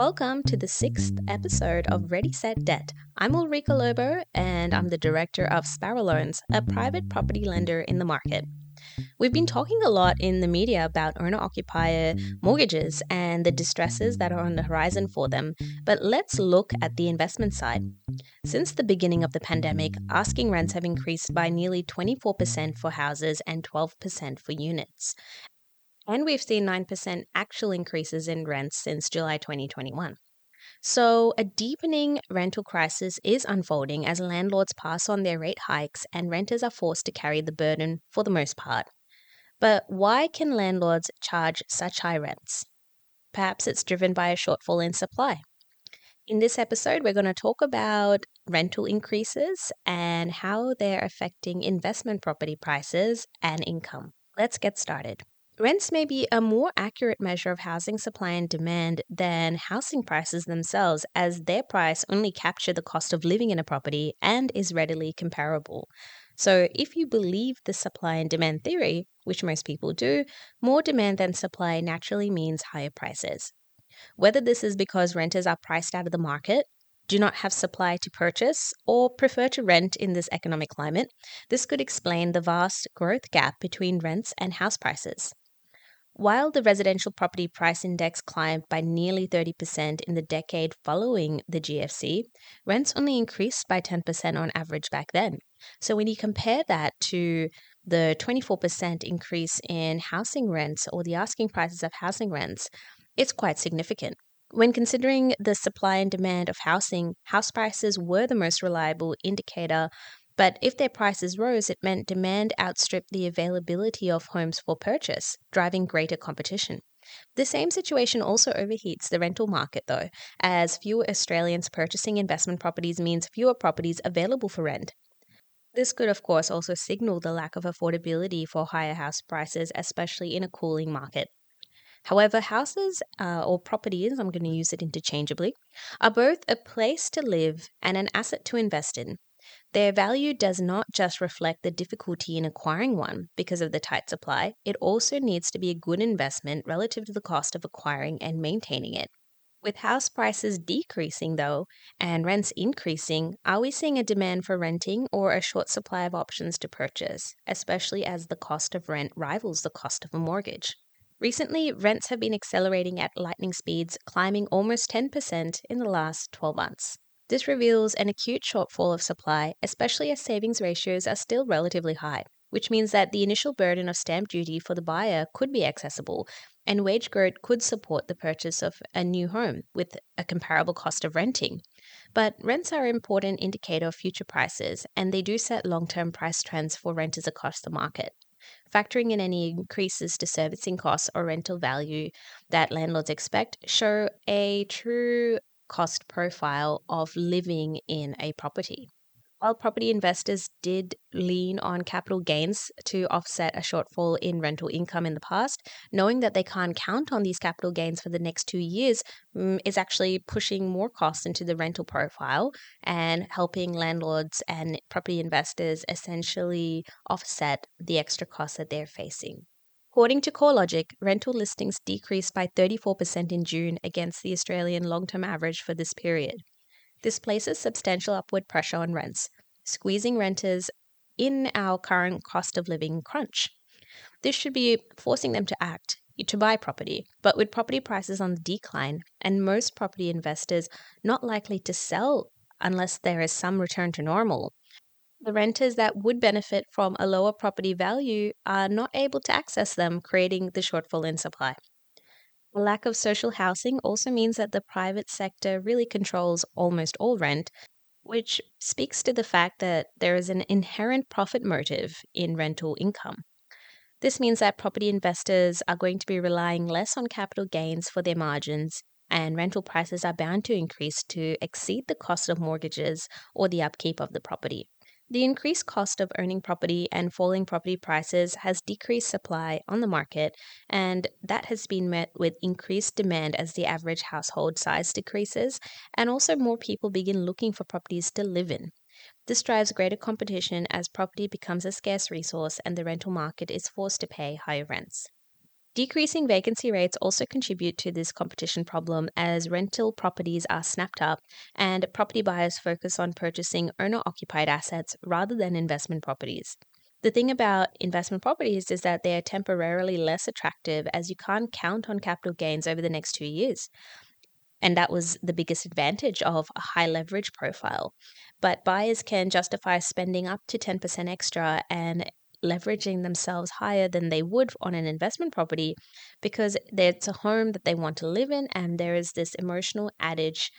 Welcome to the sixth episode of Ready Set Debt. I'm Ulrika Lobo, and I'm the director of Sparrow Loans, a private property lender in the market. We've been talking a lot in the media about owner occupier mortgages and the distresses that are on the horizon for them, but let's look at the investment side. Since the beginning of the pandemic, asking rents have increased by nearly 24% for houses and 12% for units. And we've seen 9% actual increases in rents since July 2021. So, a deepening rental crisis is unfolding as landlords pass on their rate hikes and renters are forced to carry the burden for the most part. But why can landlords charge such high rents? Perhaps it's driven by a shortfall in supply. In this episode, we're going to talk about rental increases and how they're affecting investment property prices and income. Let's get started. Rents may be a more accurate measure of housing supply and demand than housing prices themselves, as their price only capture the cost of living in a property and is readily comparable. So, if you believe the supply and demand theory, which most people do, more demand than supply naturally means higher prices. Whether this is because renters are priced out of the market, do not have supply to purchase, or prefer to rent in this economic climate, this could explain the vast growth gap between rents and house prices. While the residential property price index climbed by nearly 30% in the decade following the GFC, rents only increased by 10% on average back then. So when you compare that to the 24% increase in housing rents or the asking prices of housing rents, it's quite significant. When considering the supply and demand of housing, house prices were the most reliable indicator but if their prices rose, it meant demand outstripped the availability of homes for purchase, driving greater competition. The same situation also overheats the rental market, though, as fewer Australians purchasing investment properties means fewer properties available for rent. This could, of course, also signal the lack of affordability for higher house prices, especially in a cooling market. However, houses uh, or properties, I'm going to use it interchangeably, are both a place to live and an asset to invest in. Their value does not just reflect the difficulty in acquiring one because of the tight supply, it also needs to be a good investment relative to the cost of acquiring and maintaining it. With house prices decreasing, though, and rents increasing, are we seeing a demand for renting or a short supply of options to purchase, especially as the cost of rent rivals the cost of a mortgage? Recently, rents have been accelerating at lightning speeds, climbing almost 10% in the last 12 months. This reveals an acute shortfall of supply, especially as savings ratios are still relatively high, which means that the initial burden of stamp duty for the buyer could be accessible, and wage growth could support the purchase of a new home with a comparable cost of renting. But rents are an important indicator of future prices, and they do set long term price trends for renters across the market. Factoring in any increases to servicing costs or rental value that landlords expect show a true cost profile of living in a property. While property investors did lean on capital gains to offset a shortfall in rental income in the past, knowing that they can't count on these capital gains for the next two years mm, is actually pushing more costs into the rental profile and helping landlords and property investors essentially offset the extra costs that they're facing. According to CoreLogic, rental listings decreased by 34% in June against the Australian long term average for this period. This places substantial upward pressure on rents, squeezing renters in our current cost of living crunch. This should be forcing them to act, to buy property, but with property prices on the decline and most property investors not likely to sell unless there is some return to normal, the renters that would benefit from a lower property value are not able to access them, creating the shortfall in supply. The lack of social housing also means that the private sector really controls almost all rent, which speaks to the fact that there is an inherent profit motive in rental income. This means that property investors are going to be relying less on capital gains for their margins, and rental prices are bound to increase to exceed the cost of mortgages or the upkeep of the property. The increased cost of owning property and falling property prices has decreased supply on the market, and that has been met with increased demand as the average household size decreases, and also more people begin looking for properties to live in. This drives greater competition as property becomes a scarce resource and the rental market is forced to pay higher rents. Decreasing vacancy rates also contribute to this competition problem as rental properties are snapped up and property buyers focus on purchasing owner occupied assets rather than investment properties. The thing about investment properties is that they are temporarily less attractive as you can't count on capital gains over the next two years. And that was the biggest advantage of a high leverage profile. But buyers can justify spending up to 10% extra and leveraging themselves higher than they would on an investment property because it's a home that they want to live in and there is this emotional adage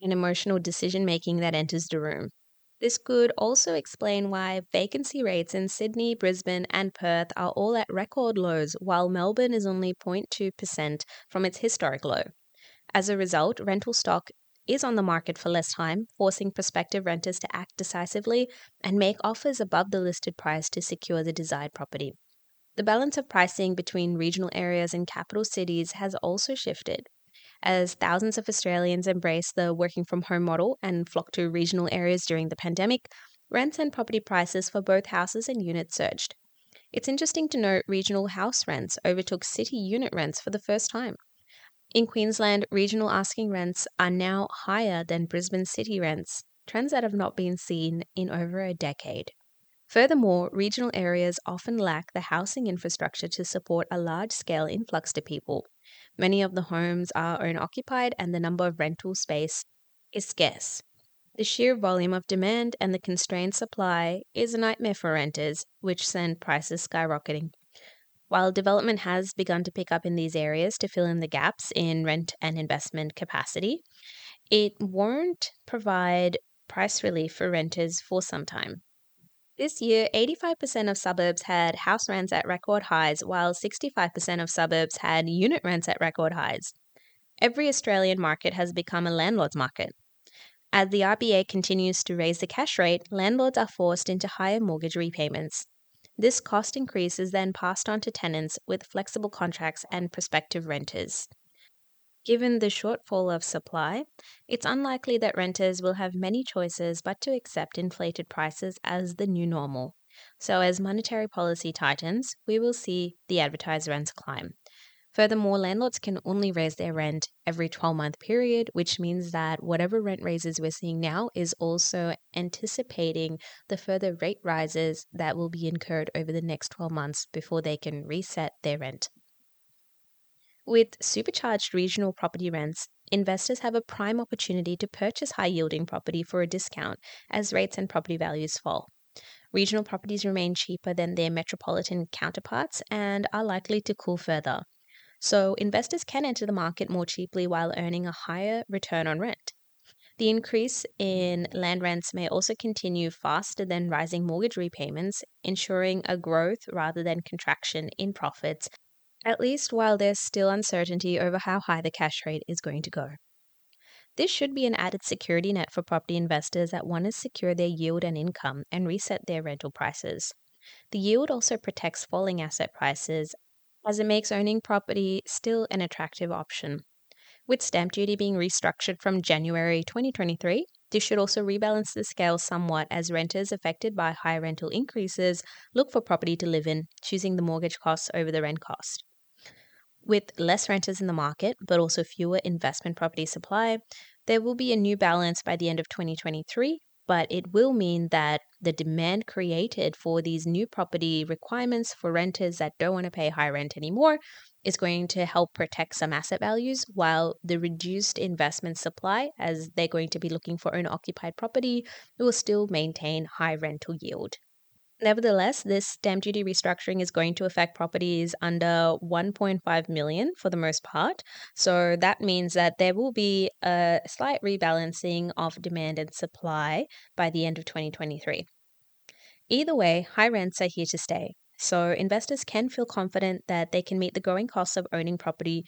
and emotional decision making that enters the room. This could also explain why vacancy rates in Sydney, Brisbane, and Perth are all at record lows, while Melbourne is only 0.2% from its historic low. As a result, rental stock is on the market for less time, forcing prospective renters to act decisively and make offers above the listed price to secure the desired property. The balance of pricing between regional areas and capital cities has also shifted. As thousands of Australians embrace the working from home model and flock to regional areas during the pandemic, rents and property prices for both houses and units surged. It's interesting to note regional house rents overtook city unit rents for the first time. In Queensland, regional asking rents are now higher than Brisbane city rents, trends that have not been seen in over a decade. Furthermore, regional areas often lack the housing infrastructure to support a large scale influx to people. Many of the homes are owner occupied and the number of rental space is scarce. The sheer volume of demand and the constrained supply is a nightmare for renters, which send prices skyrocketing. While development has begun to pick up in these areas to fill in the gaps in rent and investment capacity, it won't provide price relief for renters for some time. This year, 85% of suburbs had house rents at record highs, while 65% of suburbs had unit rents at record highs. Every Australian market has become a landlord's market. As the RBA continues to raise the cash rate, landlords are forced into higher mortgage repayments. This cost increase is then passed on to tenants with flexible contracts and prospective renters. Given the shortfall of supply, it's unlikely that renters will have many choices but to accept inflated prices as the new normal. So, as monetary policy tightens, we will see the advertised rents climb. Furthermore, landlords can only raise their rent every 12 month period, which means that whatever rent raises we're seeing now is also anticipating the further rate rises that will be incurred over the next 12 months before they can reset their rent. With supercharged regional property rents, investors have a prime opportunity to purchase high yielding property for a discount as rates and property values fall. Regional properties remain cheaper than their metropolitan counterparts and are likely to cool further so investors can enter the market more cheaply while earning a higher return on rent. The increase in land rents may also continue faster than rising mortgage repayments, ensuring a growth rather than contraction in profits, at least while there's still uncertainty over how high the cash rate is going to go. This should be an added security net for property investors that want to secure their yield and income and reset their rental prices. The yield also protects falling asset prices as it makes owning property still an attractive option. With stamp duty being restructured from January 2023, this should also rebalance the scale somewhat as renters affected by high rental increases look for property to live in, choosing the mortgage costs over the rent cost. With less renters in the market, but also fewer investment property supply, there will be a new balance by the end of 2023 but it will mean that the demand created for these new property requirements for renters that don't want to pay high rent anymore is going to help protect some asset values while the reduced investment supply as they're going to be looking for owner occupied property will still maintain high rental yield. Nevertheless, this stamp duty restructuring is going to affect properties under 1.5 million for the most part. So that means that there will be a slight rebalancing of demand and supply by the end of 2023. Either way, high rents are here to stay. So investors can feel confident that they can meet the growing costs of owning property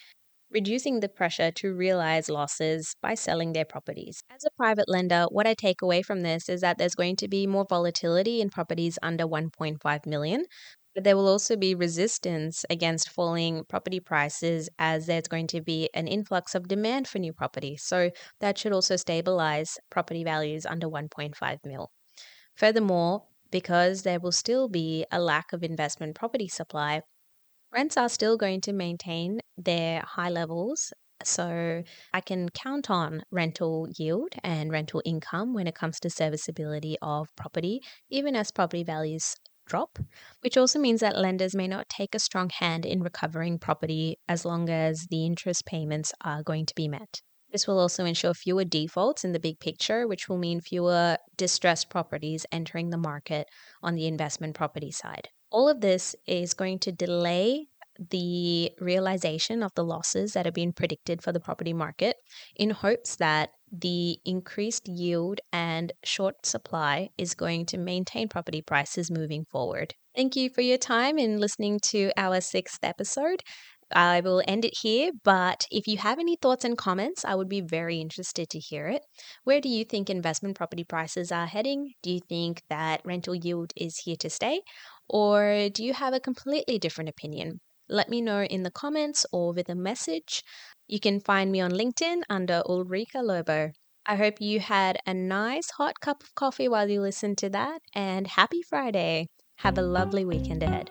reducing the pressure to realize losses by selling their properties. As a private lender, what I take away from this is that there's going to be more volatility in properties under 1.5 million, but there will also be resistance against falling property prices as there's going to be an influx of demand for new property. So that should also stabilize property values under 1.5 mil. Furthermore, because there will still be a lack of investment property supply, Rents are still going to maintain their high levels. So I can count on rental yield and rental income when it comes to serviceability of property, even as property values drop, which also means that lenders may not take a strong hand in recovering property as long as the interest payments are going to be met. This will also ensure fewer defaults in the big picture, which will mean fewer distressed properties entering the market on the investment property side. All of this is going to delay the realization of the losses that have been predicted for the property market in hopes that the increased yield and short supply is going to maintain property prices moving forward. Thank you for your time in listening to our sixth episode. I will end it here, but if you have any thoughts and comments, I would be very interested to hear it. Where do you think investment property prices are heading? Do you think that rental yield is here to stay? Or do you have a completely different opinion? Let me know in the comments or with a message. You can find me on LinkedIn under Ulrika Lobo. I hope you had a nice hot cup of coffee while you listened to that, and happy Friday. Have a lovely weekend ahead.